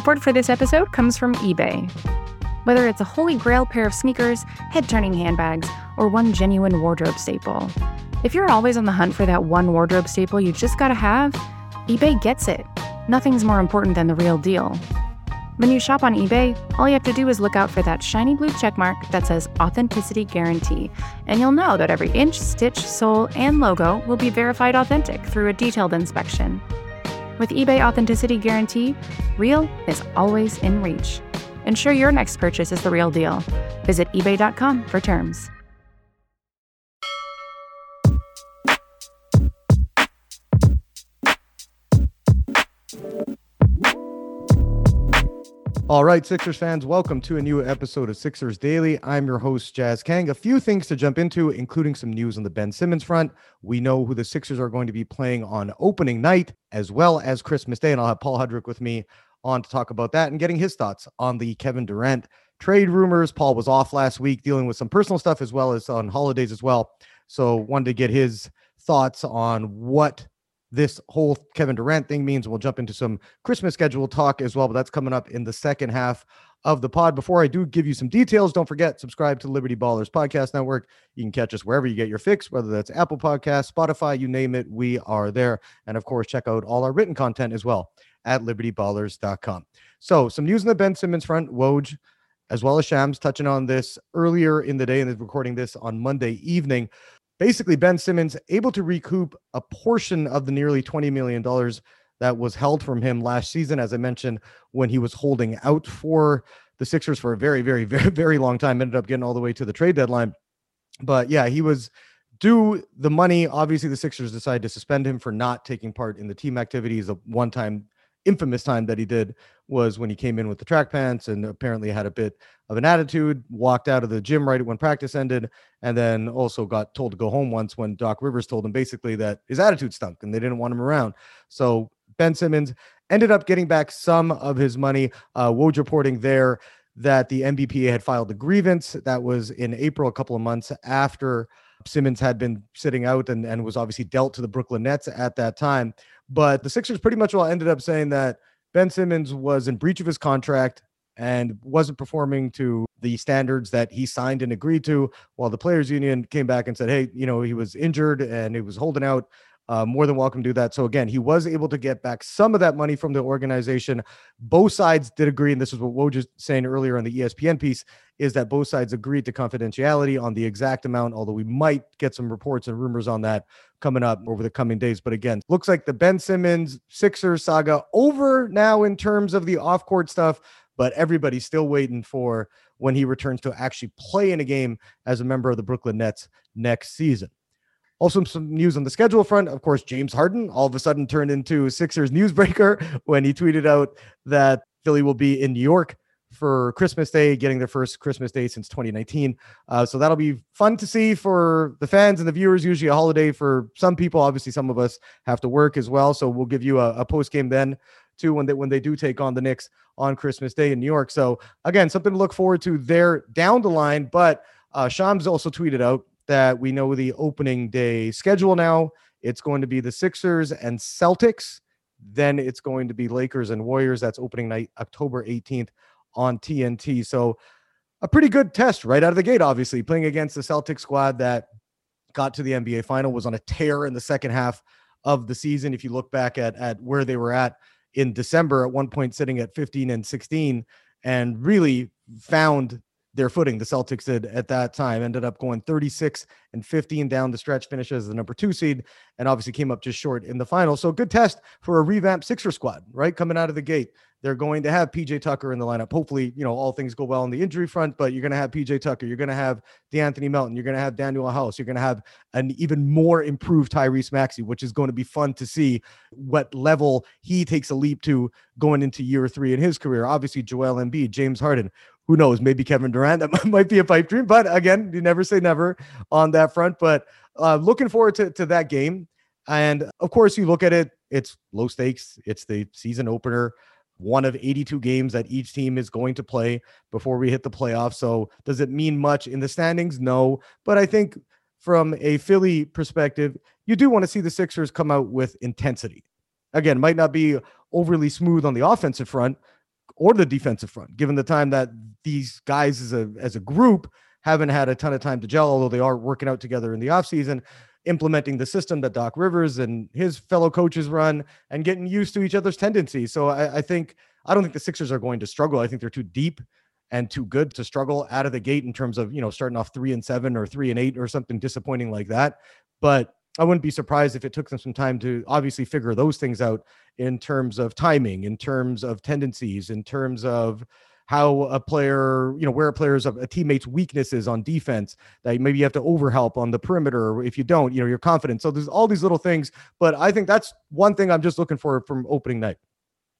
Support for this episode comes from eBay. Whether it's a holy grail pair of sneakers, head turning handbags, or one genuine wardrobe staple, if you're always on the hunt for that one wardrobe staple you just gotta have, eBay gets it. Nothing's more important than the real deal. When you shop on eBay, all you have to do is look out for that shiny blue checkmark that says Authenticity Guarantee, and you'll know that every inch, stitch, sole, and logo will be verified authentic through a detailed inspection. With eBay Authenticity Guarantee, real is always in reach. Ensure your next purchase is the real deal. Visit eBay.com for terms. All right, Sixers fans, welcome to a new episode of Sixers Daily. I'm your host, Jazz Kang. A few things to jump into, including some news on the Ben Simmons front. We know who the Sixers are going to be playing on opening night, as well as Christmas Day. And I'll have Paul Hudrick with me on to talk about that and getting his thoughts on the Kevin Durant trade rumors. Paul was off last week dealing with some personal stuff as well as on holidays as well. So wanted to get his thoughts on what this whole Kevin Durant thing means. We'll jump into some Christmas schedule talk as well, but that's coming up in the second half of the pod. Before I do give you some details, don't forget subscribe to Liberty Ballers Podcast Network. You can catch us wherever you get your fix, whether that's Apple Podcasts, Spotify, you name it, we are there. And of course, check out all our written content as well at libertyballers.com. So, some news in the Ben Simmons front, Woj, as well as Shams touching on this earlier in the day and is recording this on Monday evening basically Ben Simmons able to recoup a portion of the nearly $20 million that was held from him last season, as I mentioned, when he was holding out for the Sixers for a very, very, very, very long time, ended up getting all the way to the trade deadline. But yeah, he was due the money. Obviously, the Sixers decided to suspend him for not taking part in the team activities. A one time infamous time that he did was when he came in with the track pants and apparently had a bit of an attitude, walked out of the gym right when practice ended, and then also got told to go home once when Doc Rivers told him basically that his attitude stunk and they didn't want him around. So Ben Simmons ended up getting back some of his money. Uh, Woj reporting there that the NBPA had filed a grievance that was in April, a couple of months after Simmons had been sitting out and, and was obviously dealt to the Brooklyn Nets at that time. But the Sixers pretty much all ended up saying that Ben Simmons was in breach of his contract and wasn't performing to the standards that he signed and agreed to, while the players union came back and said, hey, you know, he was injured and he was holding out uh, more than welcome to do that. So again, he was able to get back some of that money from the organization. Both sides did agree, and this is what Woj was saying earlier on the ESPN piece, is that both sides agreed to confidentiality on the exact amount, although we might get some reports and rumors on that coming up over the coming days. But again, looks like the Ben Simmons Sixers saga over now in terms of the off-court stuff, but everybody's still waiting for when he returns to actually play in a game as a member of the Brooklyn Nets next season. Also, some news on the schedule front. Of course, James Harden all of a sudden turned into Sixers newsbreaker when he tweeted out that Philly will be in New York for Christmas Day, getting their first Christmas Day since 2019. Uh, so that'll be fun to see for the fans and the viewers. Usually a holiday for some people. Obviously, some of us have to work as well. So we'll give you a, a post game then too when they when they do take on the Knicks on Christmas Day in New York. So again, something to look forward to there down the line. But uh, Shams also tweeted out that we know the opening day schedule now. It's going to be the Sixers and Celtics. Then it's going to be Lakers and Warriors. That's opening night, October 18th on TNT. So a pretty good test right out of the gate, obviously, playing against the Celtics squad that got to the NBA final, was on a tear in the second half of the season. If you look back at, at where they were at in December, at one point sitting at 15 and 16, and really found their footing. The Celtics did at that time, ended up going 36 and 15 down the stretch, finishes the number two seed, and obviously came up just short in the final. So good test for a revamped Sixer squad, right? Coming out of the gate. They're going to have PJ Tucker in the lineup. Hopefully, you know, all things go well on the injury front, but you're going to have PJ Tucker. You're going to have De'Anthony Melton. You're going to have Danuel House. You're going to have an even more improved Tyrese Maxey, which is going to be fun to see what level he takes a leap to going into year three in his career. Obviously, Joel Embiid, James Harden. Who knows? Maybe Kevin Durant. That might be a pipe dream. But again, you never say never on that front. But uh, looking forward to, to that game. And of course, you look at it, it's low stakes. It's the season opener one of 82 games that each team is going to play before we hit the playoffs. So, does it mean much in the standings? No. But I think from a Philly perspective, you do want to see the Sixers come out with intensity. Again, might not be overly smooth on the offensive front, or the defensive front, given the time that these guys as a as a group haven't had a ton of time to gel, although they are working out together in the offseason, implementing the system that Doc Rivers and his fellow coaches run and getting used to each other's tendencies. So I, I think I don't think the Sixers are going to struggle. I think they're too deep and too good to struggle out of the gate in terms of, you know, starting off three and seven or three and eight or something disappointing like that. But I wouldn't be surprised if it took them some time to obviously figure those things out in terms of timing, in terms of tendencies, in terms of how a player, you know, where a player's a teammate's weaknesses on defense that maybe you have to overhelp on the perimeter. If you don't, you know, you're confident. So there's all these little things. But I think that's one thing I'm just looking for from opening night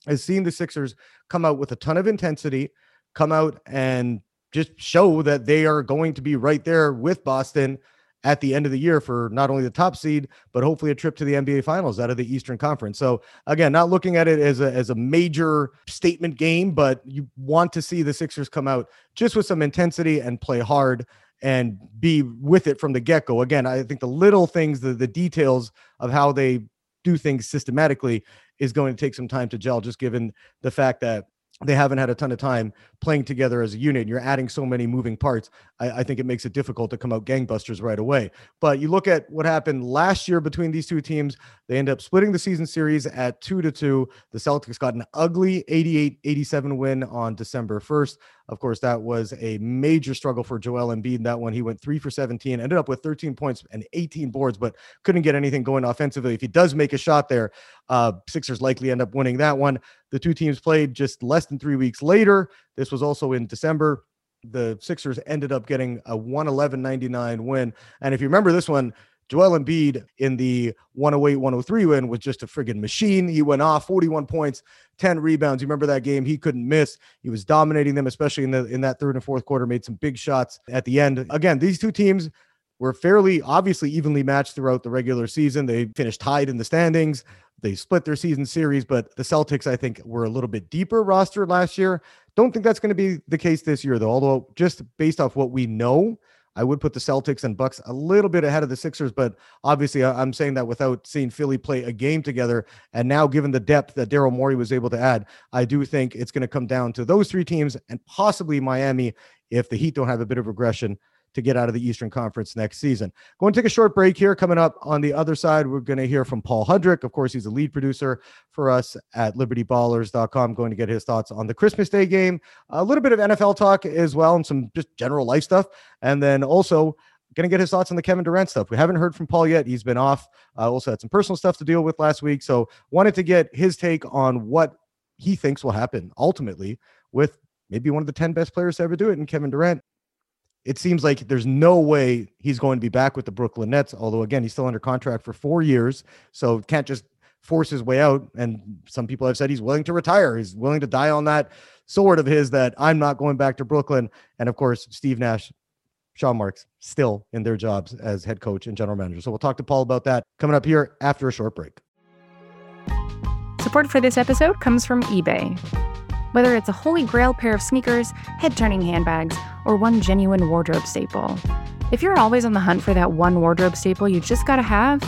is seeing the Sixers come out with a ton of intensity, come out and just show that they are going to be right there with Boston at the end of the year for not only the top seed, but hopefully a trip to the NBA finals out of the Eastern Conference. So again, not looking at it as a, as a major statement game, but you want to see the Sixers come out just with some intensity and play hard and be with it from the get-go. Again, I think the little things, the, the details of how they do things systematically is going to take some time to gel, just given the fact that they haven't had a ton of time playing together as a unit. You're adding so many moving parts. I, I, think it makes it difficult to come out gangbusters right away. But you look at what happened last year between these two teams. They end up splitting the season series at two to two. The Celtics got an ugly 88-87 win on December 1st. Of course, that was a major struggle for Joel Embiid. That one, he went three for 17, ended up with 13 points and 18 boards, but couldn't get anything going offensively. If he does make a shot there, uh, Sixers likely end up winning that one. The two teams played just less than three weeks later. This was also in December. The Sixers ended up getting a 111 99 win. And if you remember this one, Joel Embiid in the 108 103 win was just a friggin' machine. He went off 41 points, 10 rebounds. You remember that game? He couldn't miss. He was dominating them, especially in the in that third and fourth quarter, made some big shots at the end. Again, these two teams were fairly obviously evenly matched throughout the regular season. They finished tied in the standings. They split their season series, but the Celtics, I think, were a little bit deeper roster last year. Don't think that's going to be the case this year, though. Although, just based off what we know, I would put the Celtics and Bucks a little bit ahead of the Sixers, but obviously I'm saying that without seeing Philly play a game together. And now, given the depth that Daryl Morey was able to add, I do think it's going to come down to those three teams and possibly Miami if the Heat don't have a bit of regression to get out of the Eastern Conference next season. Going to take a short break here. Coming up on the other side, we're going to hear from Paul Hudrick. Of course, he's a lead producer for us at libertyballers.com. Going to get his thoughts on the Christmas Day game, a little bit of NFL talk as well, and some just general life stuff. And then also, going to get his thoughts on the Kevin Durant stuff. We haven't heard from Paul yet. He's been off. Uh, also had some personal stuff to deal with last week. So wanted to get his take on what he thinks will happen ultimately with maybe one of the 10 best players to ever do it in Kevin Durant it seems like there's no way he's going to be back with the Brooklyn Nets. Although again, he's still under contract for four years, so can't just force his way out. And some people have said he's willing to retire. He's willing to die on that sword of his that I'm not going back to Brooklyn. And of course, Steve Nash, Sean Marks still in their jobs as head coach and general manager. So we'll talk to Paul about that coming up here after a short break. Support for this episode comes from eBay. Whether it's a holy grail pair of sneakers, head turning handbags, or one genuine wardrobe staple. If you're always on the hunt for that one wardrobe staple you just gotta have,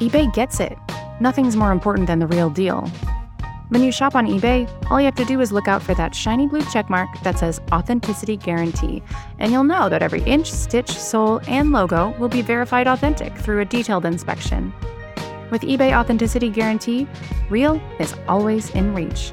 eBay gets it. Nothing's more important than the real deal. When you shop on eBay, all you have to do is look out for that shiny blue checkmark that says Authenticity Guarantee, and you'll know that every inch, stitch, sole, and logo will be verified authentic through a detailed inspection. With eBay Authenticity Guarantee, real is always in reach.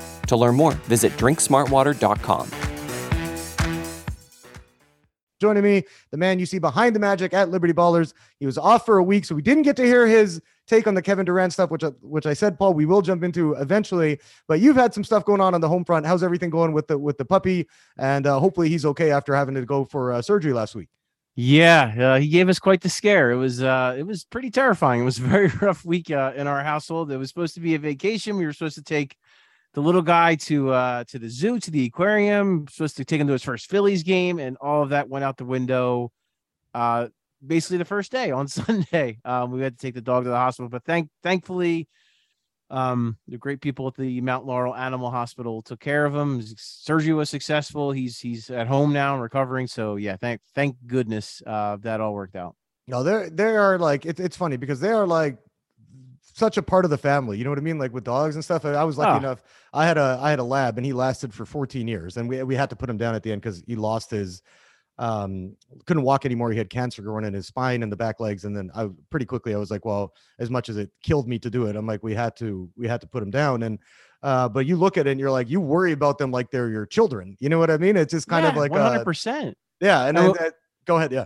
To learn more, visit drinksmartwater.com. Joining me, the man you see behind the magic at Liberty Ballers. He was off for a week, so we didn't get to hear his take on the Kevin Durant stuff, which which I said, Paul, we will jump into eventually. But you've had some stuff going on on the home front. How's everything going with the with the puppy? And uh, hopefully he's okay after having to go for uh, surgery last week. Yeah, uh, he gave us quite the scare. It was uh, it was pretty terrifying. It was a very rough week uh, in our household. It was supposed to be a vacation. We were supposed to take the little guy to uh to the zoo to the aquarium supposed to take him to his first phillies game and all of that went out the window uh basically the first day on sunday. Um we had to take the dog to the hospital but thank thankfully um the great people at the mount laurel animal hospital took care of him. Surgery was successful. He's he's at home now and recovering. So yeah thank thank goodness uh that all worked out. No, they're they are like it's it's funny because they are like such a part of the family. You know what I mean? Like with dogs and stuff. I I was lucky Oh. enough. I had a I had a lab and he lasted for 14 years, and we we had to put him down at the end because he lost his um couldn't walk anymore he had cancer growing in his spine and the back legs and then i pretty quickly i was like well as much as it killed me to do it i'm like we had to we had to put him down and uh but you look at it and you're like you worry about them like they're your children you know what i mean it's just kind of like uh, 100% yeah and what- uh, go ahead yeah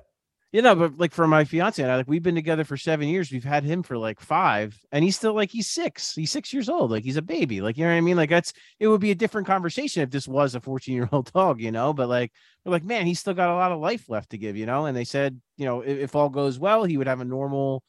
You know, but like for my fiance and I, like we've been together for seven years. We've had him for like five, and he's still like he's six. He's six years old. Like he's a baby. Like you know what I mean? Like that's it would be a different conversation if this was a 14 year old dog, you know. But like we're like, man, he's still got a lot of life left to give, you know. And they said, you know, if, if all goes well, he would have a normal,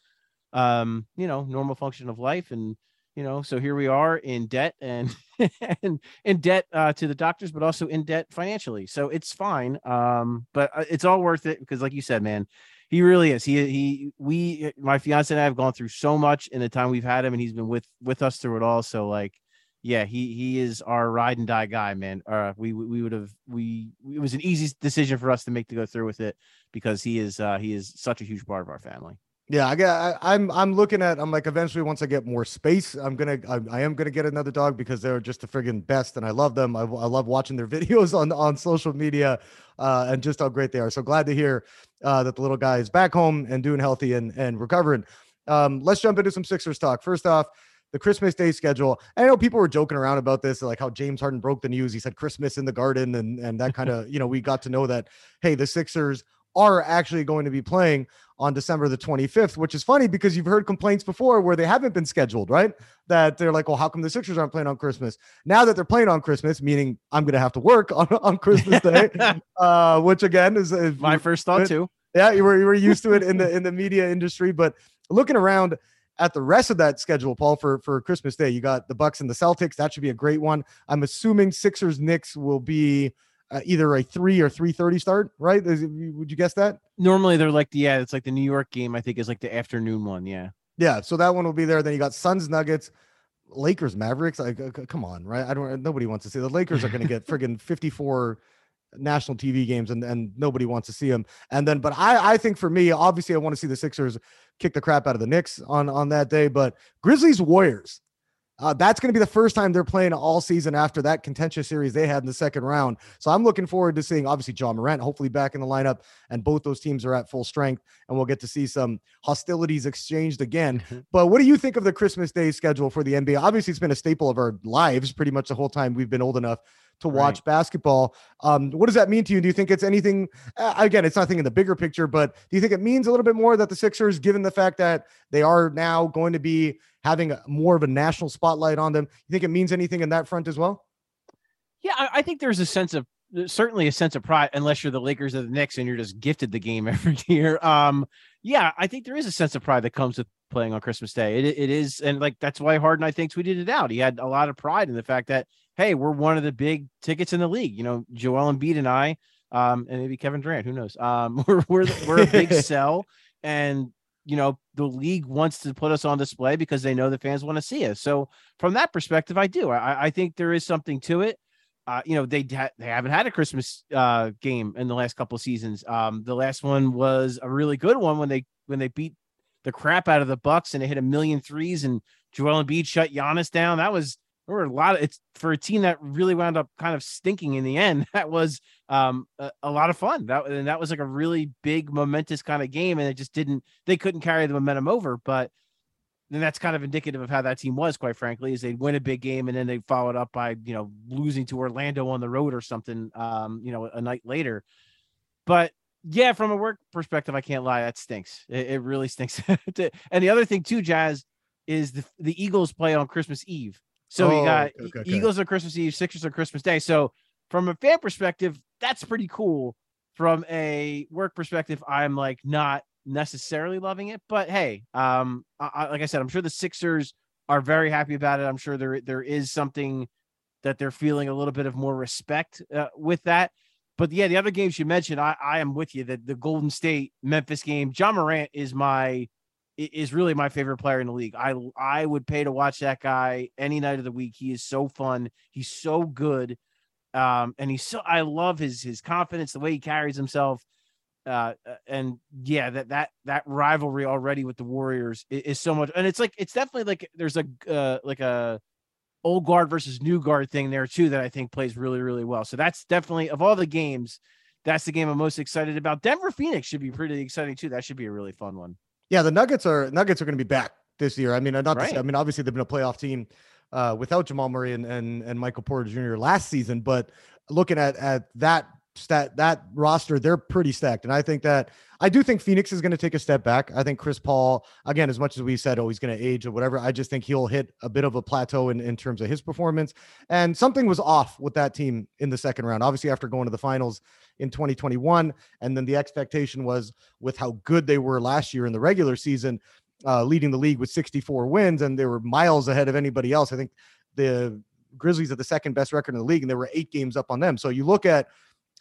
um, you know, normal function of life. And you know, so here we are in debt and and in debt uh, to the doctors, but also in debt financially. So it's fine. Um, but uh, it's all worth it because, like you said, man, he really is. He he we my fiance and I have gone through so much in the time we've had him, and he's been with with us through it all. So like, yeah, he he is our ride and die guy, man. Uh, we we would have we it was an easy decision for us to make to go through with it because he is uh he is such a huge part of our family. Yeah, I got. I, I'm. I'm looking at. I'm like, eventually, once I get more space, I'm gonna. I, I am gonna get another dog because they're just the friggin' best, and I love them. I, I love watching their videos on on social media, uh, and just how great they are. So glad to hear uh, that the little guy is back home and doing healthy and and recovering. Um, let's jump into some Sixers talk. First off, the Christmas Day schedule. I know people were joking around about this, like how James Harden broke the news. He said Christmas in the Garden, and and that kind of you know we got to know that hey, the Sixers are actually going to be playing on December the 25th, which is funny because you've heard complaints before where they haven't been scheduled, right? That they're like, well, how come the Sixers aren't playing on Christmas? Now that they're playing on Christmas, meaning I'm going to have to work on, on Christmas Day, uh, which again is, is My first thought too. yeah, you were you were used to it in the in the media industry, but looking around at the rest of that schedule, Paul, for for Christmas Day, you got the Bucks and the Celtics. That should be a great one. I'm assuming Sixers Knicks will be uh, either a three or three thirty start, right? Is would you guess that? Normally they're like the yeah, it's like the New York game. I think is like the afternoon one. Yeah. Yeah, so that one will be there. Then you got Suns Nuggets. Lakers Mavericks like uh, come on right I don't nobody wants to see the Lakers are going to get friggin 54 national TV games and and nobody wants to see them and then but I I think for me obviously I want to see the Sixers kick the crap out of the Knicks on on that day but Grizzlies Warriors uh, that's going to be the first time they're playing all season after that contentious series they had in the second round. So I'm looking forward to seeing obviously Ja Morant hopefully back in the lineup, and both those teams are at full strength, and we'll get to see some hostilities exchanged again. But what do you think of the Christmas Day schedule for the NBA? Obviously, it's been a staple of our lives pretty much the whole time we've been old enough to watch basketball. Um, what does that mean to you? Do you think it's anything? Uh, again, it's nothing in the bigger picture, but do you think it means a little bit more that the Sixers, given the fact that they are now going to be having a, more of a national spotlight on them, you think it means anything in that front as well? Yeah, I, I think there's a sense of certainly a sense of pride, unless you're the Lakers or the Knicks and you're just gifted the game every year. Um, yeah, I think there is a sense of pride that comes with playing on Christmas Day. It, it is, and like that's why Harden, I think, tweeted it out. He had a lot of pride in the fact that hey, we're one of the big tickets in the league. You know, Joel Embiid and I, um, and maybe Kevin Durant, who knows? Um, we're we're we're a big sell, and you know the league wants to put us on display because they know the fans want to see us. So from that perspective, I do. I, I think there is something to it. Uh, you know, they they haven't had a Christmas uh, game in the last couple seasons. Um, the last one was a really good one when they when they beat the crap out of the Bucks and they hit a million threes and Joel Embiid shut Giannis down. That was there were a lot of it's for a team that really wound up kind of stinking in the end. That was um a, a lot of fun. That and that was like a really big momentous kind of game, and it just didn't they couldn't carry the momentum over. But then that's kind of indicative of how that team was, quite frankly, is they'd win a big game and then they followed up by you know losing to Orlando on the road or something, um, you know, a night later. But yeah, from a work perspective, I can't lie, that stinks. It, it really stinks. and the other thing too, Jazz, is the the Eagles play on Christmas Eve. So Oh, you got okay, okay. Eagles on Christmas Eve, Sixers on Christmas Day. So from a fan perspective, that's pretty cool. From a work perspective, I'm like not necessarily loving it, but hey, um, I, I, like I said, I'm sure the Sixers are very happy about it. I'm sure there there is something that they're feeling a little bit of more respect uh, with that. But yeah, the other games you mentioned, I, I am with you that the Golden State Memphis game, Ja Morant is my is really my favorite player in the league. I I would pay to watch that guy any night of the week. He is so fun. He's so good. Um, and he's so I love his his confidence, the way he carries himself. Uh, uh and yeah, that that that rivalry already with the Warriors is, is so much, and it's like it's definitely like there's a uh, like a old guard versus new guard thing there too that I think plays really really well. So that's definitely of all the games, that's the game I'm most excited about. Denver Phoenix should be pretty exciting too. That should be a really fun one. Yeah, the Nuggets are Nuggets are going to be back this year. I mean, not right. say, I mean, obviously they've been a playoff team uh, without Jamal Murray and, and and Michael Porter Jr. last season, but looking at at that stat that roster, they're pretty stacked. And I think that I do think Phoenix is going to take a step back. I think Chris Paul, again, as much as we said, oh, he's going to age or whatever, I just think he'll hit a bit of a plateau in, in terms of his performance. And something was off with that team in the second round. Obviously, after going to the finals in 2021, and then the expectation was with how good they were last year in the regular season, uh, leading the league with 64 wins, and they were miles ahead of anybody else. I think the Grizzlies are the second best record in the league, and there were eight games up on them. So you look at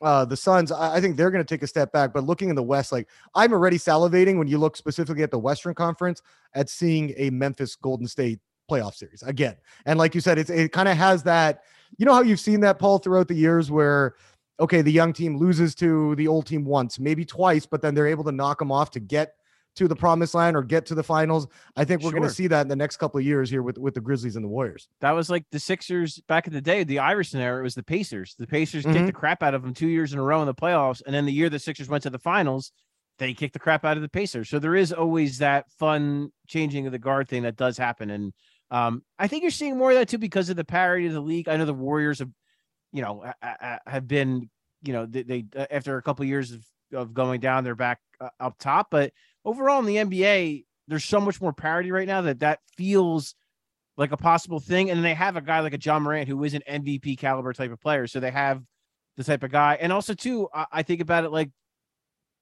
uh, the Suns, I, I think they're going to take a step back. But looking in the West, like I'm already salivating when you look specifically at the Western Conference at seeing a Memphis Golden State playoff series again. And like you said, it's it kind of has that. You know how you've seen that Paul throughout the years where okay, the young team loses to the old team once, maybe twice, but then they're able to knock them off to get to the promised land or get to the finals. I think we're sure. going to see that in the next couple of years here with, with the Grizzlies and the Warriors. That was like the Sixers back in the day, the Iverson era. It was the Pacers. The Pacers mm-hmm. kicked the crap out of them two years in a row in the playoffs. And then the year the Sixers went to the finals, they kicked the crap out of the Pacers. So there is always that fun changing of the guard thing that does happen. And um, I think you're seeing more of that too because of the parity of the league. I know the Warriors have, you know, have been, you know, they, they after a couple of years of, of going down, they're back uh, up top. But overall in the NBA, there's so much more parity right now that that feels like a possible thing. And they have a guy like a Ja Morant who is an MVP caliber type of player. So they have the type of guy. And also, too, I, I think about it like,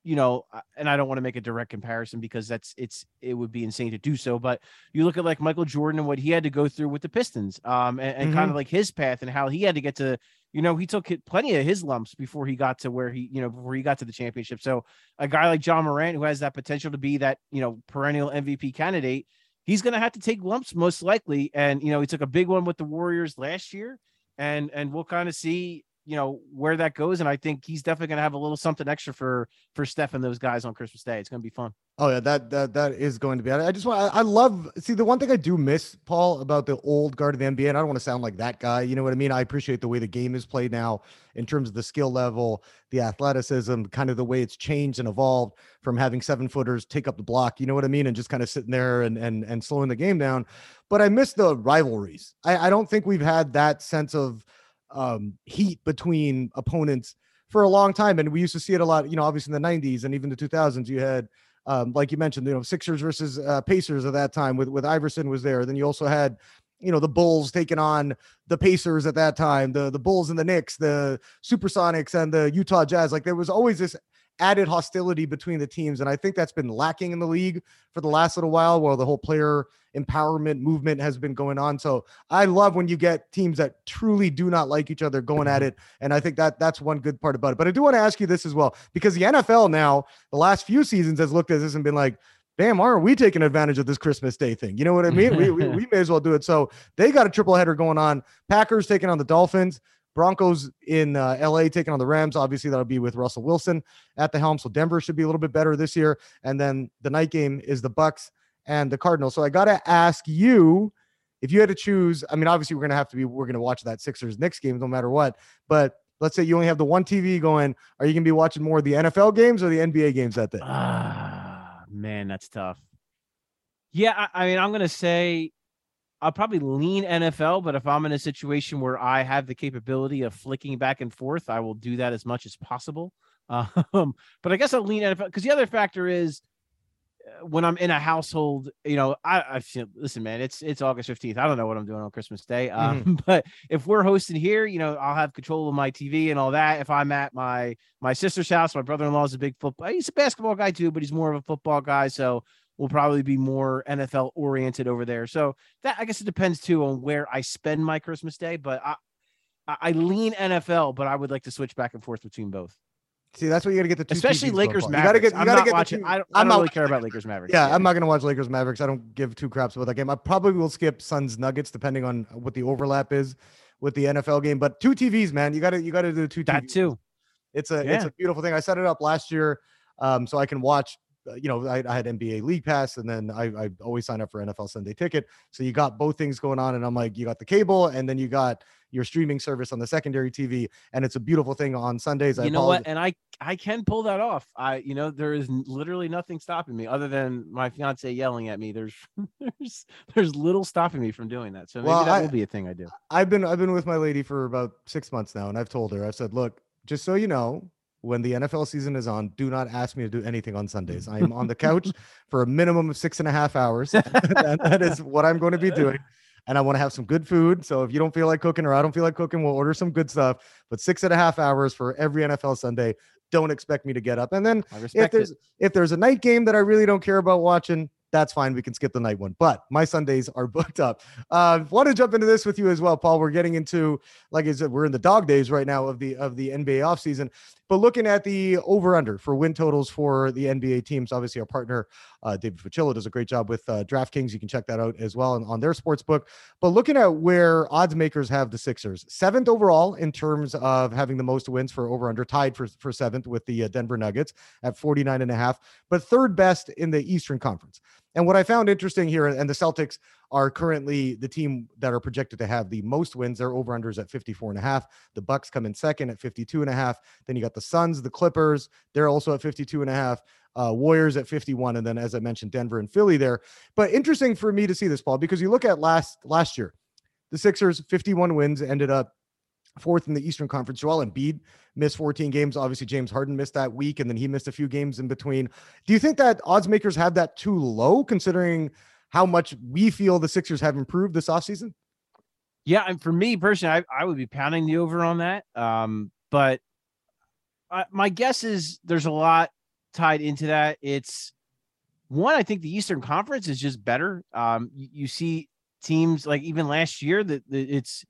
you know, and I don't want to make a direct comparison because that's it's it would be insane to do so. But you look at like Michael Jordan and what he had to go through with the Pistons, um, and, and mm-hmm. kind of like his path and how he had to get to you know, he took plenty of his lumps before he got to where he, you know, before he got to the championship. So a guy like Ja Morant, who has that potential to be that, you know, perennial MVP candidate, he's going to have to take lumps most likely. And, you know, he took a big one with the Warriors last year and, and we'll kind of see, you know where that goes, and I think he's definitely going to have a little something extra for for Steph and those guys on Christmas Day. It's going to be fun. Oh yeah, that that that is going to be. I just want. I, love. See, the one thing I do miss, Paul, about the old guard of the NBA, and I don't want to sound like that guy. You know what I mean? I appreciate the way the game is played now in terms of the skill level, the athleticism, kind of the way it's changed and evolved from having seven footers take up the block. You know what I mean? And just kind of sitting there and and and slowing the game down. But I miss the rivalries. I, I don't think we've had that sense of um, heat between opponents for a long time. And we used to see it a lot, you know, obviously in the 90s and even the 2000s, you had, um, like you mentioned, you know, Sixers versus uh, Pacers at that time with, with Iverson was there. Then you also had, you know, the Bulls taking on the Pacers at that time, the, the Bulls and the Knicks, the Supersonics and the Utah Jazz. Like there was always this added hostility between the teams. And I think that's been lacking in the league for the last little while, while the whole player empowerment movement has been going on. So I love when you get teams that truly do not like each other going at mm-hmm. it. And I think that that's one good part about it. But I do want to ask you this as well, because the NFL now, the last few seasons has looked at this and been like, damn, aren't we taking advantage of this Christmas Day thing? You know what I mean? we, we, we may as well do it. So they got a triple header going on. Packers taking on the Dolphins. Broncos in uh, LA taking on the Rams. Obviously, that'll be with Russell Wilson at the helm. So Denver should be a little bit better this year. And then the night game is the Bucs and the Cardinals. So I got to ask you if you had to choose. I mean, obviously, we're going to have to be, we're going to watch that Sixers next game no matter what. But let's say you only have the one TV going. Are you going to be watching more of the NFL games or the NBA games that day? Ah, man, that's tough. Yeah, I, I mean, I'm going to say I'll probably lean NFL, but if I'm in a situation where I have the capability of flicking back and forth, I will do that as much as possible. Um, but I guess I'll lean NFL because the other factor is uh, when I'm in a household, you know, I, I feel, listen, man, it's it's August 15th. I don't know what I'm doing on Christmas Day. Um, mm-hmm. but if we're hosting here, you know, I'll have control of my TV and all that. If I'm at my my sister's house, my brother-in-law is a big football. He's a basketball guy too, but he's more of a football guy. So will probably be more NFL oriented over there. So that I guess it depends too on where I spend my Christmas day. But I, I, lean NFL, but I would like to switch back and forth between both. See, that's what you got to get the two Especially TVs Lakers. Mavericks. You got to get. You I'm got to not get watching. Two, I don't, I don't not really care about Lakers Mavericks. Yeah, I'm not going to watch Lakers Mavericks. I don't give two craps about that game. I probably will skip Suns Nuggets depending on what the overlap is with the NFL game. But two TVs, man, you got to you got to do two. that TVs. too. It's a it's a beautiful thing. I set it up last year, um, so I can watch. Uh, You know, I, I had NBA League Pass, and then I, I always sign up for NFL Sunday Ticket. So you got both things going on, and I'm like, you got the cable, and then you got your streaming service on the secondary TV, and it's a beautiful thing on Sundays. I you know what? And I I can pull that off. I you know there is literally nothing stopping me other than my fiance yelling at me. There's there's there's little stopping me from doing that. So maybe Well, that I- will be a thing I do. I've been I've been with my lady for about six months now, and I've told her I've said, look, just so you know, when the NFL season is on, do not ask me to do anything on Sundays. I am on the couch for a minimum of six and a half hours. that, is what I'm going to be doing. And I want to have some good food. So if you don't feel like cooking or I don't feel like cooking, we'll order some good stuff. But six and a half hours for every NFL Sunday. Don't expect me to get up. And then if respect it. there's if there's a night game that I really don't care about watching, that's fine. We can skip the night one. But my Sundays are booked up. Uh, want to jump into this with you as well, Paul. We're getting into, like I said, we're in the dog days right now of the of the NBA offseason. But looking at the over under for win totals for the NBA teams, obviously our partner uh, David Facillo does a great job with uh, DraftKings. You can check that out as well on, on their sports book. But looking at where odds makers have the Sixers, seventh overall in terms of having the most wins for over under, tied for, for seventh with the uh, Denver Nuggets at 49 and a half, but third best in the Eastern Conference. And what I found interesting here, and the Celtics are currently the team that are projected to have the most wins. Their over unders at 54 and a half. The Bucks come in second at 52 and a half. Then you got the Suns, the Clippers. They're also at 52 and a half. Uh, Warriors at 51, and then as I mentioned, Denver and Philly there. But interesting for me to see this, Paul, because you look at last last year, the Sixers 51 wins ended up fourth in the Eastern Conference. Joel Embiid missed 14 games. Obviously, James Harden missed that week, and then he missed a few games in between. Do you think that odds makers have that too low, considering how much we feel the Sixers have improved this offseason? Yeah, and for me personally, I, I would be pounding the over on that. Um, but I, my guess is there's a lot tied into that. It's one, I think the Eastern Conference is just better. Um, you, you see teams like even last year that it's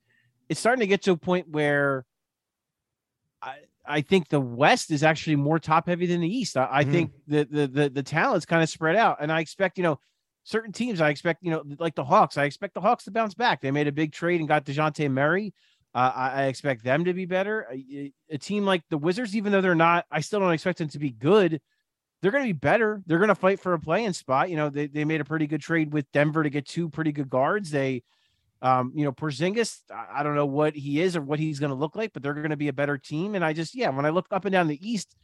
it's starting to get to a point where I I think the West is actually more top heavy than the East. I, I Mhm. think the the the the talent's kind of spread out, and I expect you know certain teams. I expect you know like the Hawks. I expect the Hawks to bounce back. They made a big trade and got Dejounte Murray. Uh, I, I expect them to be better. A, a team like the Wizards, even though they're not, I still don't expect them to be good. They're going to be better. They're going to fight for a playing spot. You know, they, they made a pretty good trade with Denver to get two pretty good guards. They, um, you know, Porzingis, I, don't know what he is or what he's going to look like, but they're going to be a better team. And I just, yeah, when I look up and down the East,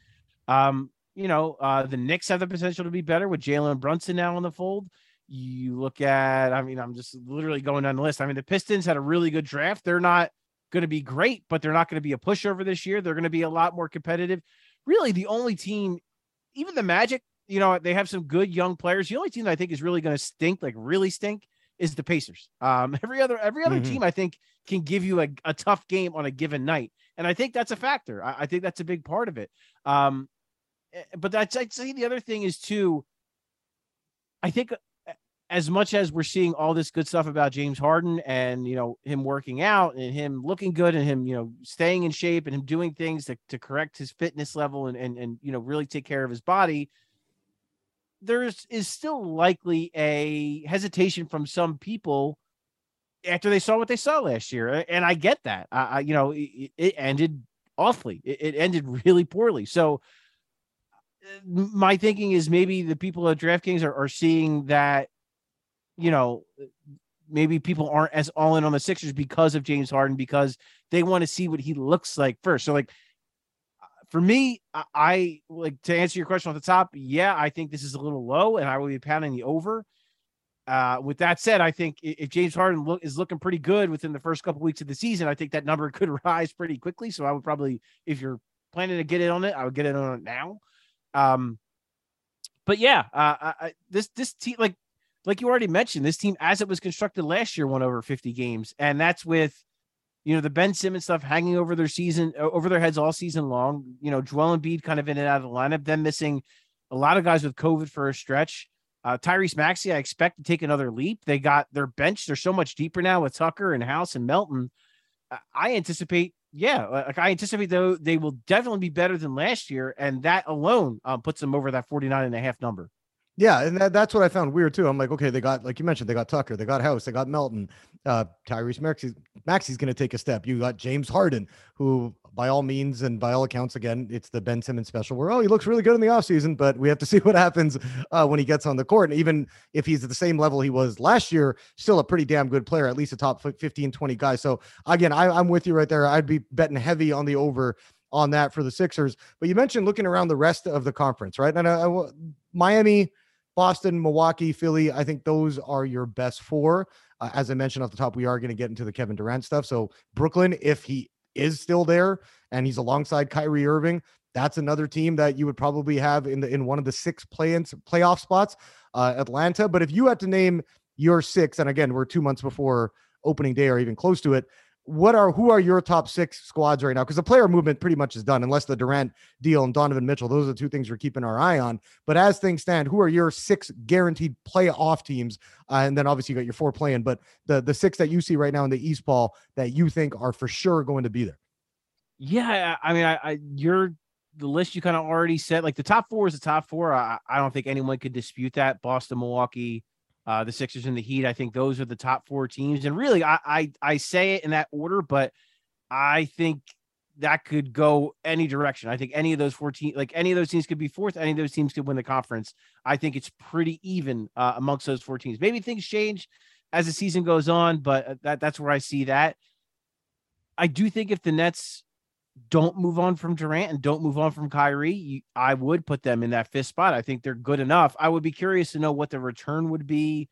um, you know, uh, the Knicks have the potential to be better with Jalen Brunson now in the fold. You look at, I mean, I'm just literally going down the list. I mean, the Pistons had a really good draft. They're not going to be great, but they're not going to be a pushover this year. They're going to be a lot more competitive. Really, the only team, even the Magic, you know, they have some good young players. The only team I think is really going to stink, like really stink, is the Pacers. Um, every other every other Mhm. team I think can give you a, a tough game on a given night, and I think that's a factor. I, I think that's a big part of it. Um, eh, but that's I'd say the other thing is too. I think uh, as much as we're seeing all this good stuff about James Harden and you know him working out and him looking good and him you know staying in shape and him doing things to, to correct his fitness level and, and and you know really take care of his body there's is still likely a hesitation from some people after they saw what they saw last year and i get that. I, I you know it, it ended awfully. It, it ended really poorly. So uh, my thinking is maybe the people at draftkings are, are seeing that you know maybe people aren't as all in on the sixers because of james harden because they want to see what he looks like first. So like for me, I, I like to answer your question off the top. Yeah, I think this is a little low, and I will be pounding the over. Uh, with that said, I think if James Harden look, is looking pretty good within the first couple weeks of the season, I think that number could rise pretty quickly. So I would probably, if you're planning to get in on it, I would get in on it now. Um, but yeah, uh, I, this this team, like like you already mentioned, this team as it was constructed last year won over 50 games, and that's with you know, the Ben Simmons stuff hanging over their season, over their heads all season long. You know, Joel Embiid kind of in and out of the lineup, them missing a lot of guys with COVID for a stretch. Uh, Tyrese Maxey, I expect to take another leap. They got their bench; they're so much deeper now with Tucker and House and Melton. I anticipate, yeah, like I anticipate though they will definitely be better than last year, and that alone um, puts them over that 49 and a half number. Yeah, and that, that's what I found weird too. I'm like, okay, they got like you mentioned, they got Tucker, they got House, they got Melton, uh, Tyrese Maxey. Maxey's going to take a step. You got James Harden, who by all means and by all accounts, again, it's the Ben Simmons special. Where oh, he looks really good in the offseason, but we have to see what happens uh, when he gets on the court. And even if he's at the same level he was last year, still a pretty damn good player, at least a top 15, 20 guy. So again, I, I'm with you right there. I'd be betting heavy on the over on that for the Sixers. But you mentioned looking around the rest of the conference, right? And I, I, Miami Boston, Milwaukee, Philly. I think those are your best four. Uh, as I mentioned off the top, we are going to get into the Kevin Durant stuff. So Brooklyn, if he is still there and he's alongside Kyrie Irving, that's another team that you would probably have in the in one of the six play-in playoff spots. Uh, Atlanta, but if you had to name your six, and again, we're two months before opening day or even close to it what are who are your top six squads right now? Because the player movement pretty much is done, unless the Durant deal and Donovan Mitchell. Those are the two things we're keeping our eye on. But as things stand, who are your six guaranteed playoff teams? Uh, and then obviously you got your four playing, but the the six that you see right now in the East Ball that you think are for sure going to be there. Yeah, I mean, I, I you're the list you kind of already said. Like the top four is the top four. I, I don't think anyone could dispute that. Boston, Milwaukee, uh, the Sixers and the Heat. I think those are the top four teams. And really, I, I, I say it in that order, but I think that could go any direction. I think any of those four teams, like any of those teams could be fourth. Any of those teams could win the conference. I think it's pretty even uh, amongst those four teams. Maybe things change as the season goes on, but uh, that that's where I see that. I do think if the Nets don't move on from Durant and don't move on from Kyrie, you, I would put them in that fifth spot. I think they're good enough. I would be curious to know what the return would be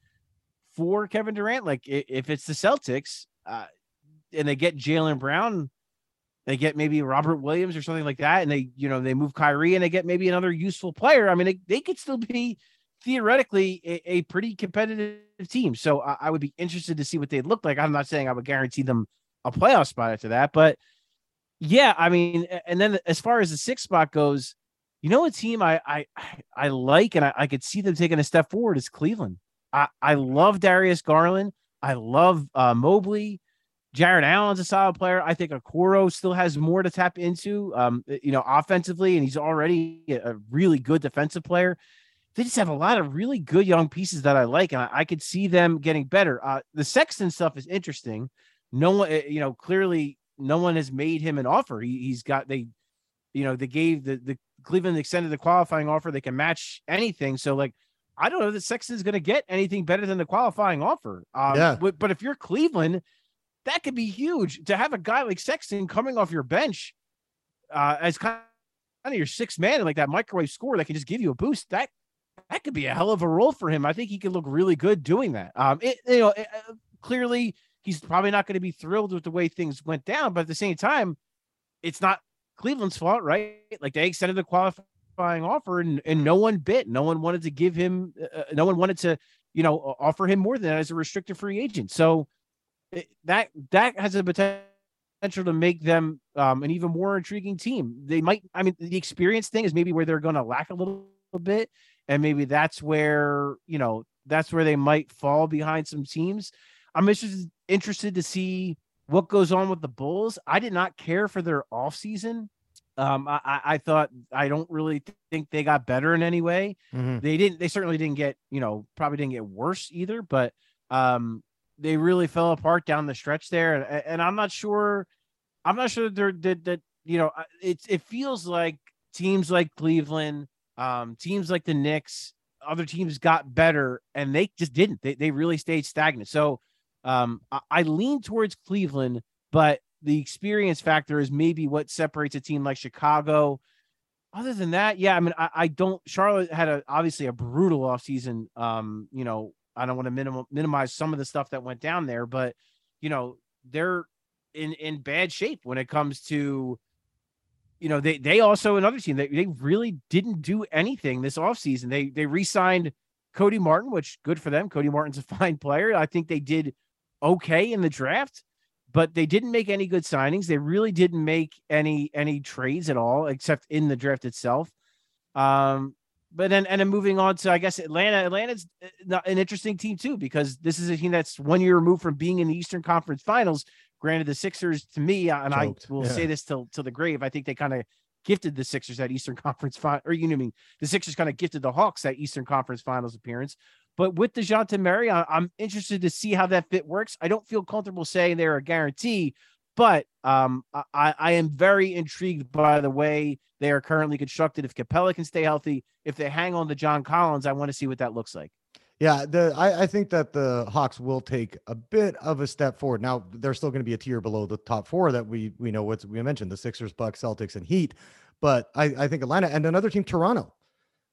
for Kevin Durant. Like if it's the Celtics uh, and they get Jaylen Brown, they get maybe Robert Williams or something like that, and they, you know, they move Kyrie and they get maybe another useful player. I mean, they, they could still be theoretically a, a pretty competitive team. So I, I would be interested to see what they look like. I'm not saying I would guarantee them a playoff spot after that, but – yeah, I mean, and then as far as the six spot goes, you know, a team I I I like and I, I could see them taking a step forward is Cleveland. I I love Darius Garland. I love uh, Mobley. Jarrett Allen's a solid player. I think Okoro still has more to tap into, um, you know, offensively, and he's already a really good defensive player. They just have a lot of really good young pieces that I like, and I, I could see them getting better. Uh, the Sexton stuff is interesting. No one, eh, you know, clearly no one has made him an offer. He, he's got they, you know, they gave the the Cleveland extended the qualifying offer. They can match anything. So like, I don't know that Sexton's going to get anything better than the qualifying offer. Um, yeah. But, but if you're Cleveland, that could be huge to have a guy like Sexton coming off your bench uh, as kind of your sixth man, and like that microwave score that can just give you a boost. That that could be a hell of a role for him. I think he could look really good doing that. Um, it, you know, it, uh, clearly he's probably not going to be thrilled with the way things went down. But at the same time, it's not Cleveland's fault, right? Like they extended the qualifying offer and, and no one bit. No one wanted to give him, uh, uh no one wanted to, you know, offer him more than as a restricted free agent. So it, that that has a potential to make them um, an even more intriguing team. They might, I mean, the experience thing is maybe where they're going to lack a little bit. And maybe that's where, you know, that's where they might fall behind some teams. I'm interested interested to see what goes on with the Bulls. I did not care for their offseason. Um, I, I thought I don't really think they got better in any way. Mm-hmm. They didn't. They certainly didn't get you know probably didn't get worse either. But um, they really fell apart down the stretch there, and, and I'm not sure. I'm not sure they're that that you know it it feels like teams like Cleveland, um, teams like the Knicks, other teams got better, and they just didn't. They they really stayed stagnant. So um, I, I lean towards Cleveland, but the experience factor is maybe what separates a team like Chicago. Other than that, yeah, I mean, I, I don't. Charlotte had a obviously a brutal offseason. Um, you know, I don't want to minim- minimize some of the stuff that went down there, but you know, they're in in bad shape when it comes to you know, they they also another team they, they really didn't do anything this offseason. They they re-signed Cody Martin, which good for them. Cody Martin's a fine player. I think they did okay in the draft, but they didn't make any good signings. They really didn't make any any trades at all, except in the draft itself. Um, but then and then moving on to I guess Atlanta. Atlanta's uh, an interesting team too because this is a team that's one year removed from being in the Eastern Conference Finals. Granted, the Sixers to me, and Choked, I will yeah. say this till till the grave, I think they kind of gifted the Sixers that Eastern Conference final, or you know I mean, the Sixers kind of gifted the Hawks that Eastern Conference Finals appearance. But with DeJounte Murray, I, I'm interested to see how that fit works. I don't feel comfortable saying they're a guarantee, but um, I, I am very intrigued by the way they are currently constructed. If Capela can stay healthy, if they hang on to John Collins, I want to see what that looks like. Yeah, the I, I think that the Hawks will take a bit of a step forward. Now they're still going to be a tier below the top four that we we know what we mentioned the Sixers, Bucks, Celtics, and Heat. But I, I think Atlanta and another team, Toronto,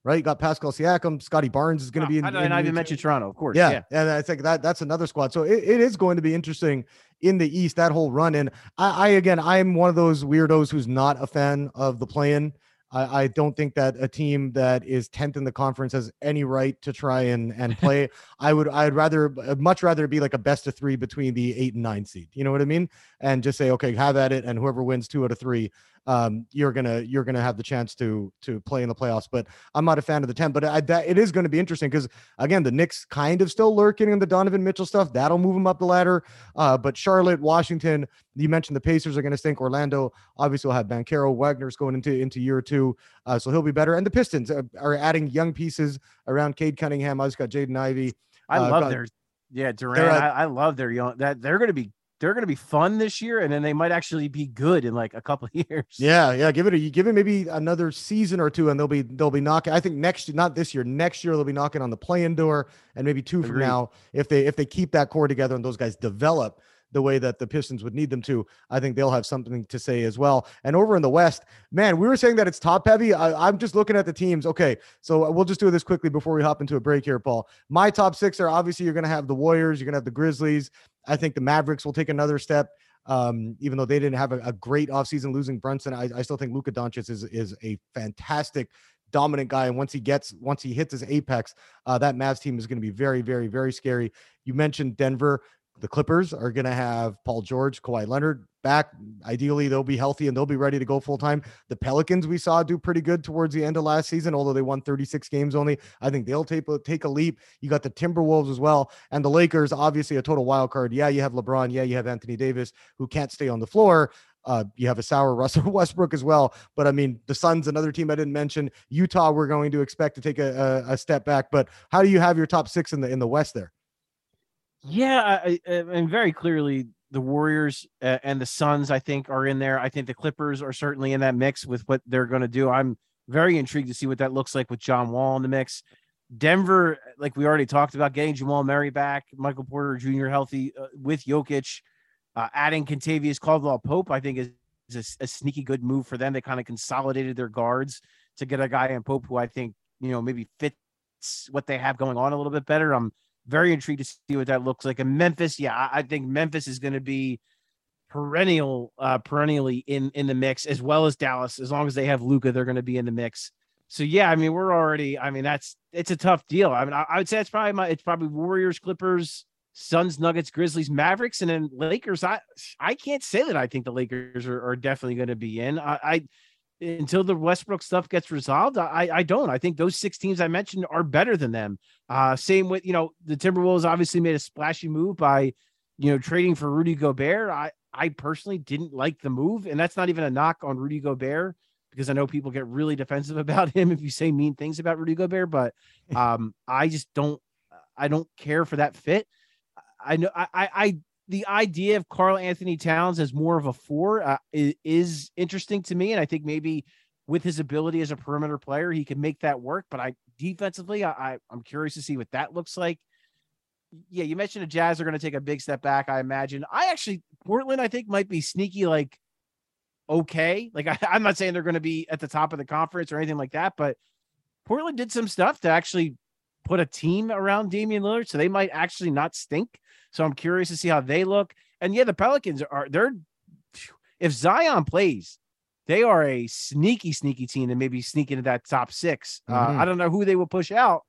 right? You got Pascal Siakam, Scottie Barnes is going to be in. I, in and I even mentioned Toronto, of course. Yeah, yeah. and I think that that's another squad. So it, it is going to be interesting in the East that whole run. And I, I again, I'm one of those weirdos who's not a fan of the play-in. I, I don't think that a team that is 10th in the conference has any right to try and and play. I would I'd rather I'd much rather be like a best of three between the eight and nine seed. You know what I mean? And just say okay, have at it, and whoever wins two out of three, um, you're gonna you're gonna have the chance to to play in the playoffs. But I'm not a fan of the 10. But I, that it is going to be interesting because again, the Knicks kind of still lurking in the Donovan Mitchell stuff. That'll move them up the ladder. Uh, but Charlotte, Washington, you mentioned the Pacers are going to stink. Orlando obviously will have Banchero. Wagner's going into into year two, uh, so he'll be better. And the Pistons are, are adding young pieces around Cade Cunningham. I just got Jaden Ivey. I Uh, love got- their yeah Durant. I, I love their young that they're going to be they're going to be fun this year, and then they might actually be good in like a couple of years. Yeah, yeah. Give it a you give it maybe another season or two, and they'll be they'll be knocking. I think next not this year, next year they'll be knocking on the play-in door, and maybe two from now if they if they keep that core together and those guys develop the way that the Pistons would need them to, I think they'll have something to say as well. And over in the West, man, we were saying that it's top heavy. I, I'm just looking at the teams. Okay, so we'll just do this quickly before we hop into a break here, Paul. My top six are obviously you're going to have the Warriors, you're going to have the Grizzlies. I think the Mavericks will take another step. Um, even though they didn't have a, a great offseason losing Brunson, I, I still think Luka Doncic is is a fantastic dominant guy. And once he gets once he hits his apex, uh, that Mavs team is going to be very, very, very scary. You mentioned Denver. The Clippers are going to have Paul George, Kawhi Leonard back. Ideally, they'll be healthy and they'll be ready to go full time. The Pelicans we saw do pretty good towards the end of last season, although they won 36 games only. I think they'll take a, take a leap. You got the Timberwolves as well, and the Lakers, obviously a total wild card. Yeah, you have LeBron. Yeah, you have Anthony Davis, who can't stay on the floor. Uh, you have a sour Russell Westbrook as well. But I mean, the Suns, another team I didn't mention. Utah, we're going to expect to take a, a, a step back. But how do you have your top six in the in the West there? Yeah, I, I, and very clearly the Warriors uh, and the Suns, I think, are in there. I think the Clippers are certainly in that mix with what they're going to do. I'm very intrigued to see what that looks like with John Wall in the mix. Denver, like we already talked about, getting Jamal Murray back, Michael Porter Jr. healthy uh, with Jokic, uh, adding Kentavious Caldwell Pope, I think is, is a, a sneaky good move for them. They kind of consolidated their guards to get a guy in Pope who I think you know maybe fits what they have going on a little bit better. I'm very intrigued to see what that looks like. And Memphis, yeah, I, I think Memphis is going to be perennial, uh, perennially in in the mix as well as Dallas. As long as they have Luka, they're going to be in the mix. So yeah, I mean, we're already. I mean, that's it's a tough deal. I mean, I, I would say it's probably my it's probably Warriors, Clippers, Suns, Nuggets, Grizzlies, Mavericks, and then Lakers. I I can't say that I think the Lakers are, are definitely going to be in. I, I until the Westbrook stuff gets resolved, I I don't. I think those six teams I mentioned are better than them. Uh, same with you know the Timberwolves obviously made a splashy move by you know trading for Rudy Gobert. I I personally didn't like the move, and that's not even a knock on Rudy Gobert because I know people get really defensive about him if you say mean things about Rudy Gobert, but um, I just don't I don't care for that fit. I know I I, I the idea of Karl Anthony Towns as more of a four uh, is, is interesting to me, and I think maybe with his ability as a perimeter player, he can make that work. But I defensively, I, I I'm curious to see what that looks like. Yeah, you mentioned the Jazz are going to take a big step back. I imagine. I actually Portland, I think, might be sneaky like okay. Like I, I'm not saying they're going to be at the top of the conference or anything like that, but Portland did some stuff to actually put a team around Damian Lillard, so they might actually not stink. So I'm curious to see how they look. And yeah, the Pelicans are they're if Zion plays, they are a sneaky, sneaky team and maybe sneak into that top 6 Mhm. Uh, I don't know who they will push out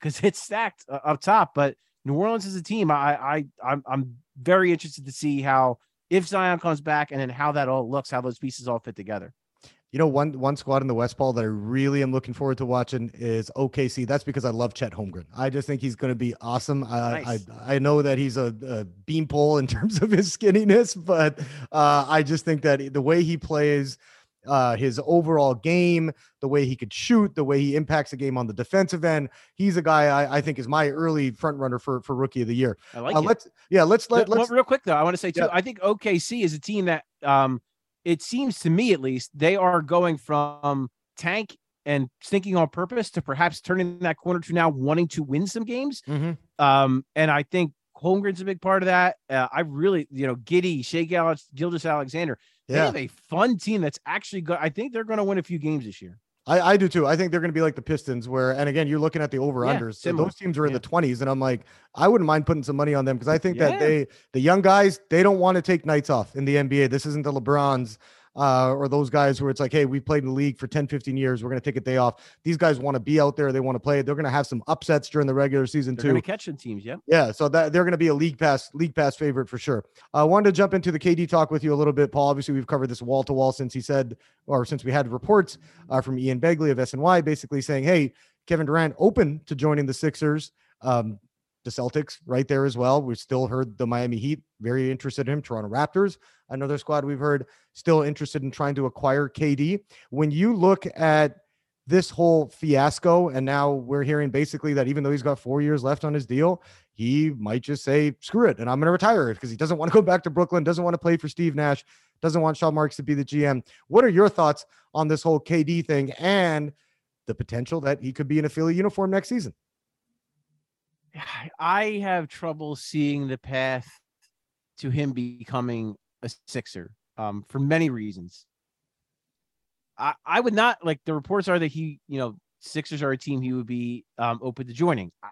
because it's stacked uh, up top, but New Orleans is a team. I I I'm, I'm very interested to see how if Zion comes back and then how that all looks, how those pieces all fit together. You know, one one squad in the West Ball that I really am looking forward to watching is OKC. That's because I love Chet Holmgren. I just think he's going to be awesome. Nice. I I know that he's a, a beanpole in terms of his skinniness, but uh, I just think that the way he plays, uh, his overall game, the way he could shoot, the way he impacts the game on the defensive end. He's a guy I, I think is my early front runner for for rookie of the year. I like uh, it. Let's yeah, let's let let's real quick though. I want to say too. Yeah. I think OKC is a team that um it seems to me at least they are going from tank and thinking on purpose to perhaps turning that corner to now wanting to win some games. Mm-hmm. Um, and I think Holmgren's a big part of that. Uh, I really, you know, Giddey, Shai Gilgeous-Alexander, they yeah. have a fun team that's actually good. I think they're going to win a few games this year. I, I do too. I think they're going to be like the Pistons, where, and again, you're looking at the over unders. Yeah, those teams are in yeah. the 20s, and I'm like, I wouldn't mind putting some money on them because I think yeah. that they, the young guys, they don't want to take nights off in the NBA. This isn't the LeBrons uh, or those guys where it's like, hey, we played in the league for 10, 15 years. We're going to take a day off. These guys want to be out there. They want to play. They're going to have some upsets during the regular season they're too. Catching teams, yeah. Yeah. So that they're going to be a league pass, league pass favorite for sure. I uh, wanted to jump into the KD talk with you a little bit, Paul. Obviously, we've covered this wall to wall since he said, or since we had reports uh, from Ian Begley of SNY basically saying, hey, Kevin Durant open to joining the Sixers. Um, the Celtics right there as well. We've still heard the Miami Heat very interested in him. Toronto Raptors, another squad we've heard still interested in trying to acquire KD. When you look at this whole fiasco, and now we're hearing basically that even though he's got four years left on his deal, he might just say, screw it, and I'm going to retire because he doesn't want to go back to Brooklyn, doesn't want to play for Steve Nash, doesn't want Sean Marks to be the GM. What are your thoughts on this whole KD thing and the potential that he could be in a Philly uniform next season? I have trouble seeing the path to him becoming a Sixer um, for many reasons. I, I would not like the reports are that he, you know, Sixers are a team he would be um, open to joining. I,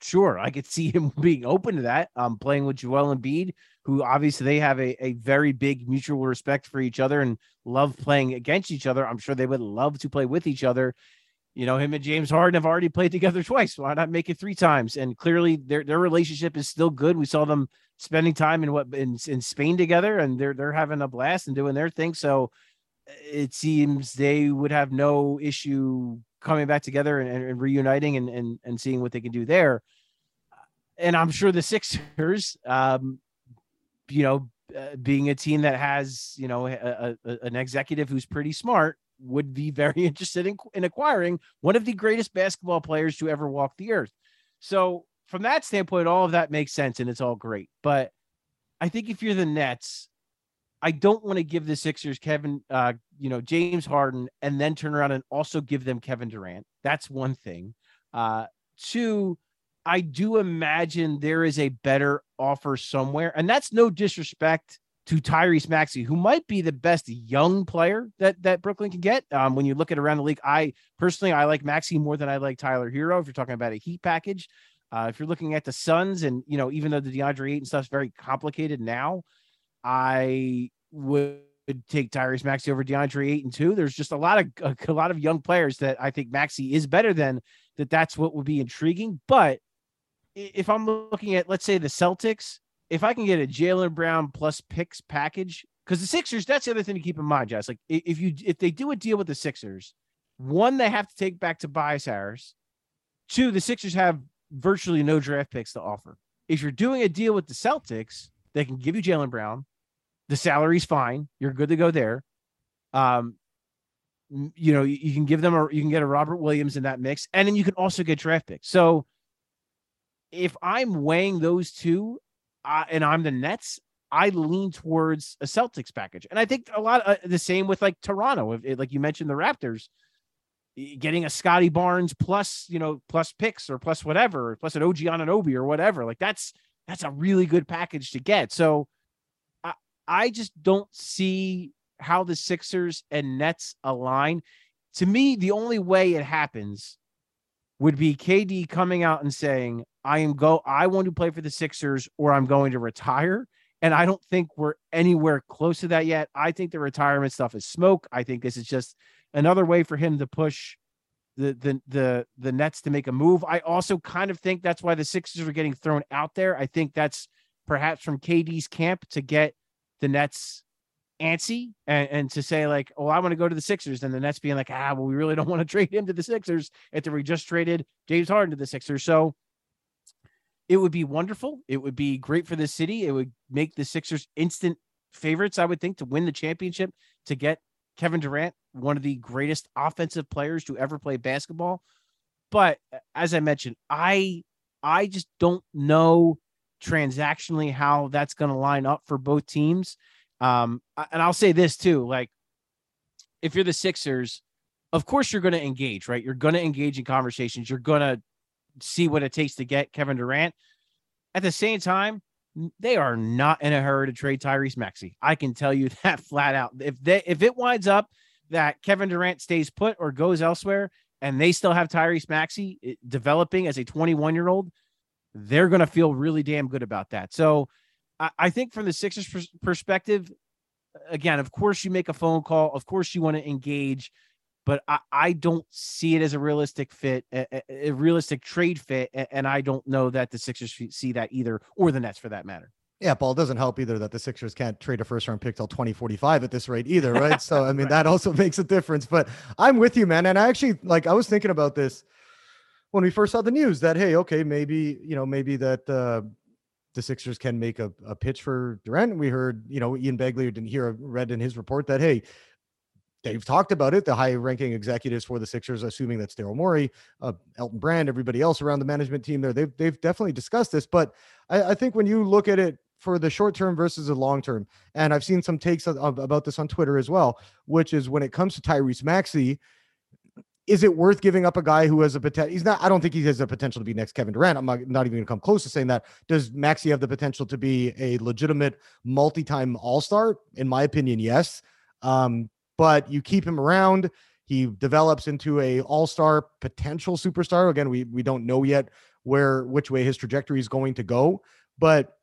sure, I could see him being open to that. Um, playing with Joel Embiid, who obviously they have a, a very big mutual respect for each other and love playing against each other. I'm sure they would love to play with each other you know, him and James Harden have already played together twice. Why not make it three times? And clearly their their relationship is still good. We saw them spending time in what in, in Spain together and they're they're having a blast and doing their thing. So it seems they would have no issue coming back together and, and reuniting and, and and seeing what they can do there. And I'm sure the Sixers, um, you know, uh, being a team that has you know a, a, an executive who's pretty smart would be very interested in, in acquiring one of the greatest basketball players to ever walk the earth. So, from that standpoint, all of that makes sense and it's all great. But I think if you're the Nets, I don't want to give the Sixers Kevin, uh, you know, James Harden, and then turn around and also give them Kevin Durant. That's one thing. Uh, two, I do imagine there is a better offer somewhere, and that's no disrespect to Tyrese Maxey, who might be the best young player that that Brooklyn can get. Um, when you look at around the league, I personally I like Maxey more than I like Tyler Herro. If you're talking about a Heat package, uh, if you're looking at the Suns, and you know even though the DeAndre Ayton stuff's very complicated now, I would take Tyrese Maxey over DeAndre Ayton too. There's just a lot of a, lot of young players that I think Maxey is better than. That that's what would be intriguing. But if I'm looking at let's say the Celtics if I can get a Jaylen Brown plus picks package, because the Sixers, that's the other thing to keep in mind, Jess. Like if you if they do a deal with the Sixers, one, they have to take back Tobias Harris. Two, the Sixers have virtually no draft picks to offer. If you're doing a deal with the Celtics, they can give you Jaylen Brown. The salary's fine. You're good to go there. Um, you know, you can give them a you can get a Robert Williams in that mix, and then you can also get draft picks. So if I'm weighing those two, and I'm the Nets, I lean towards a Celtics package. And I think a lot of uh, the same with like Toronto, if, like you mentioned the Raptors, getting a Scottie Barnes plus, you know, plus picks or plus whatever, plus an OG Anunoby or whatever. Like that's that's a really good package to get. So I I just don't see how the Sixers and Nets align. To me, the only way it happens would be KD coming out and saying, I am go I want to play for the Sixers or I'm going to retire. And I don't think we're anywhere close to that yet. I think the retirement stuff is smoke. I think this is just another way for him to push the the the the Nets to make a move. I also kind of think that's why the Sixers are getting thrown out there. I think that's perhaps from KD's camp to get the Nets antsy and, and to say like, oh, I want to go to the Sixers, and the Nets being like, ah, well, we really don't want to trade him to the Sixers after we just traded James Harden to the Sixers. So it would be wonderful. It would be great for the city. It would make the Sixers instant favorites, I would think, to win the championship, to get Kevin Durant, one of the greatest offensive players to ever play basketball. But as I mentioned, I I just don't know transactionally how that's going to line up for both teams. Um, and I'll say this too, like if you're the Sixers, of course you're going to engage, right? You're going to engage in conversations. You're going to see what it takes to get Kevin Durant. At the same time, they are not in a hurry to trade Tyrese Maxey. I can tell you that flat out. If they if it winds up that Kevin Durant stays put or goes elsewhere, and they still have Tyrese Maxey eh, developing as a 21 year old, they're going to feel really damn good about that. So I, I think from the Sixers pers- perspective, again, of course you make a phone call, of course you want to engage, but I, I don't see it as a realistic fit, a, a, realistic trade fit, and I don't know that the Sixers see that either, or the Nets for that matter. Yeah, Paul, it doesn't help either that the Sixers can't trade a first round pick till 2045 at this rate either, right? So, I mean, right. that also makes a difference. But I'm with you, man. And I actually, like, I was thinking about this when we first saw the news that, hey, okay, maybe, you know, maybe that uh, the Sixers can make a, a pitch for Durant. We heard, you know, Ian Begley didn't hear, read in his report that, hey, they've talked about it. The high ranking executives for the Sixers, assuming that's Daryl Morey, uh, Elton Brand, everybody else around the management team there, they've, they've definitely discussed this. But I, I think when you look at it for the short term versus the long term. And I've seen some takes of, of, about this on Twitter as well, which is when it comes to Tyrese Maxey, is it worth giving up a guy who has a potential? He's not. I don't think he has a potential to be next Kevin Durant. I'm not, not even going to come close to saying that. Does Maxey have the potential to be a legitimate multi-time All Star? In my opinion, yes. Um, but you keep him around. He develops into a All Star potential superstar. Again, we we don't know yet where which way his trajectory is going to go. But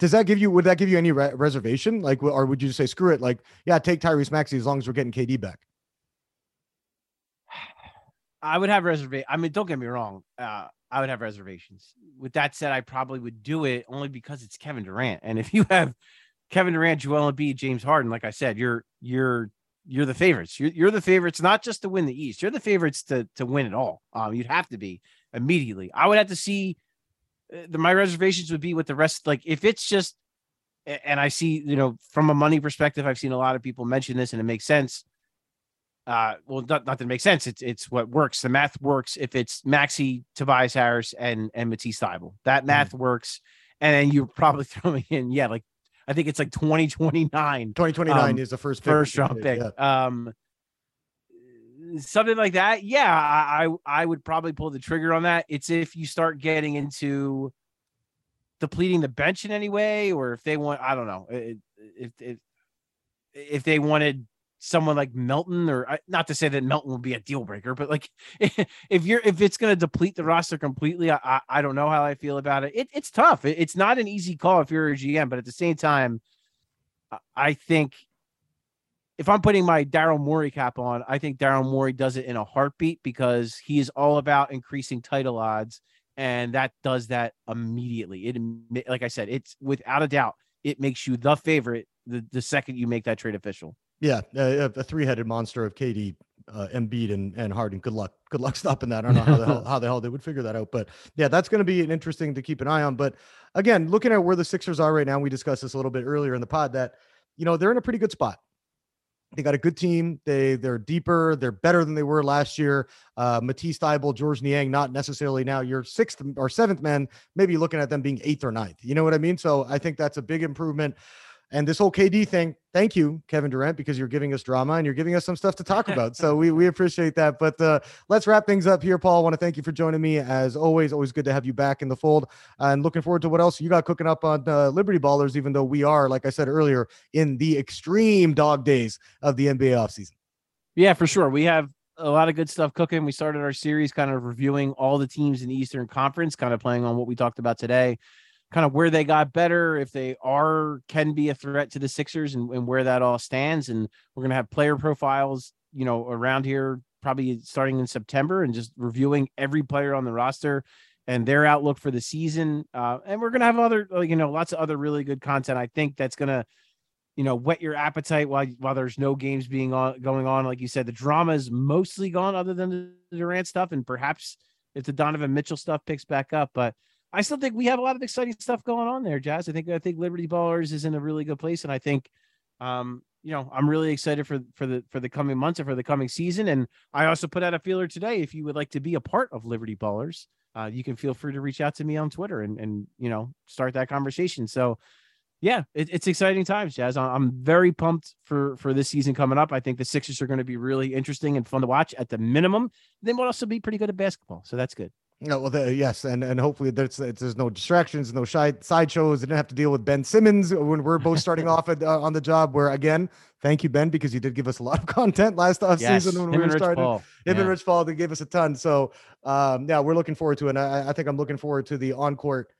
does that give you would that give you any re- reservation like or would you say screw it like yeah take Tyrese Maxey as long as we're getting KD back I would have reservation I mean don't get me wrong uh, I would have reservations with that said I probably would do it only because it's Kevin Durant and if you have Kevin Durant Joel Embiid James Harden like I said you're you're you're the favorites you're, you're the favorites not just to win the East you're the favorites to to win it all um you'd have to be immediately I would have to see uh, the, my reservations would be with the rest. Like if it's just, and I see, you know, from a money perspective, I've seen a lot of people mention this, and it makes sense. Uh, well, not, not that it makes sense. It's it's what works. The math works if it's Maxey, Tobias Harris, and and Matisse Thybulle. That mm. math mm. works. And then you're probably throwing in, yeah, like I think it's like 2029. 2029 um, is the first pick first round pick. Yeah. Um, something like that, yeah, I I would probably pull the trigger on that. It's if you start getting into depleting the bench in any way, or if they want, I don't know, if if if they wanted someone like Melton, or not to say that Melton will be a deal breaker, but like if you're if it's going to deplete the roster completely, I, I, I don't know how I feel about it. it it's tough. It, it's not an easy call if you're a GM, but at the same time, I think if I'm putting my Daryl Morey cap on, I think Daryl Morey does it in a heartbeat because he is all about increasing title odds, and that does that immediately. It, like I said, it's without a doubt, it makes you the favorite the, the second you make that trade official. Yeah, uh, a three-headed monster of KD, uh, Embiid, and and Harden. Good luck. Good luck stopping that. I don't know how the hell how the hell they would figure that out, but yeah, that's going to be an interesting to keep an eye on. But again, looking at where the Sixers are right now, we discussed this a little bit earlier in the pod that you know they're in a pretty good spot they got a good team. They they're deeper. They're better than they were last year. Uh, Matisse Thybulle, Georges Niang, not necessarily now your sixth or seventh man. Maybe looking at them being eighth or ninth. You know what I mean? So I think that's a big improvement. And this whole KD thing, thank you, Kevin Durant, because you're giving us drama and you're giving us some stuff to talk about. so we we appreciate that. But uh, let's wrap things up here, Paul. I want to thank you for joining me as always. Always good to have you back in the fold. And looking forward to what else you got cooking up on uh, Liberty Ballers. Even though we are, like I said earlier, in the extreme dog days of the NBA offseason. Yeah, for sure. We have a lot of good stuff cooking. We started our series kind of reviewing all the teams in the Eastern Conference, kind of playing on what we talked about today kind of where they got better, if they are can be a threat to the Sixers, and, and where that all stands. And we're gonna have player profiles, you know, around here probably starting in September, and just reviewing every player on the roster and their outlook for the season. Uh, and we're gonna have other, you know, lots of other really good content. I think that's gonna you know, whet your appetite while while there's no games being on going on. Like you said, the drama is mostly gone, other than the Durant stuff, and perhaps if the Donovan Mitchell stuff picks back up, but I still think we have a lot of exciting stuff going on there, Jazz. I think I think Liberty Ballers is in a really good place, and I think, um, you know, I'm really excited for for the for the coming months and for the coming season. And I also put out a feeler today. If you would like to be a part of Liberty Ballers, uh, you can feel free to reach out to me on Twitter and and you know start that conversation. So. Yeah, it, it's exciting times, Jazz. I'm very pumped for for this season coming up. I think the Sixers are going to be really interesting and fun to watch at the minimum. Then we'll also be pretty good at basketball, so that's good. No, well, the, yes, and and hopefully there's there's no distractions, no shy side shows. I didn't have to deal with Ben Simmons when we're both starting off at, uh, on the job. Where again, thank you, Ben, because you did give us a lot of content last off yes, season when we were starting. Him yeah. and Rich Paul, they gave us a ton. So um, yeah, we're looking forward to it. And I, I think I'm looking forward to the on court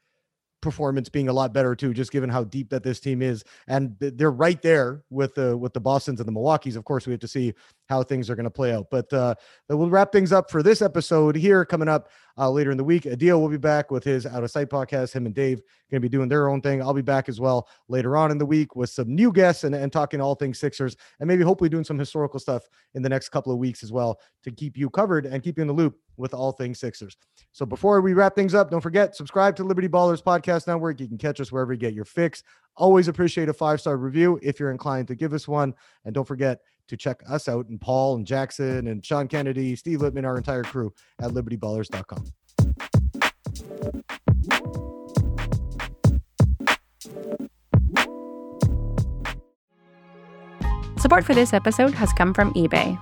performance being a lot better too, just given how deep that this team is, and they're right there with the with the Boston's and the Milwaukee's. Of course, we have to see how things are going to play out. But uh, we'll wrap things up for this episode here. Coming up uh, later in the week, Adil will be back with his Out of Sight podcast. Him and Dave going to be doing their own thing. I'll be back as well later on in the week with some new guests and, and talking all things Sixers, and maybe hopefully doing some historical stuff in the next couple of weeks as well to keep you covered and keep you in the loop with all things Sixers. So before we wrap things up, don't forget subscribe to Liberty Ballers Podcast Network. You can catch us wherever you get your fix. Always appreciate a five star review if you're inclined to give us one, and don't forget to check us out and Paul and Jackson and Sean Kennedy, Steve Littman, our entire crew at libertyballers.com. Support for this episode has come from eBay.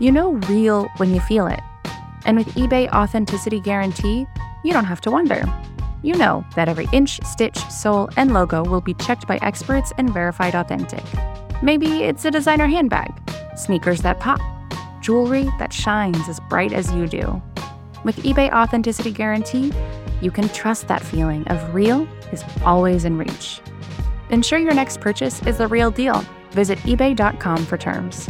You know real when you feel it. And with eBay Authenticity Guarantee, you don't have to wonder. You know that every inch, stitch, sole, and logo will be checked by experts and verified authentic. Maybe it's a designer handbag, sneakers that pop, jewelry that shines as bright as you do. With eBay Authenticity Guarantee, you can trust that feeling of real is always in reach. Ensure your next purchase is the real deal. Visit eBay.com for terms.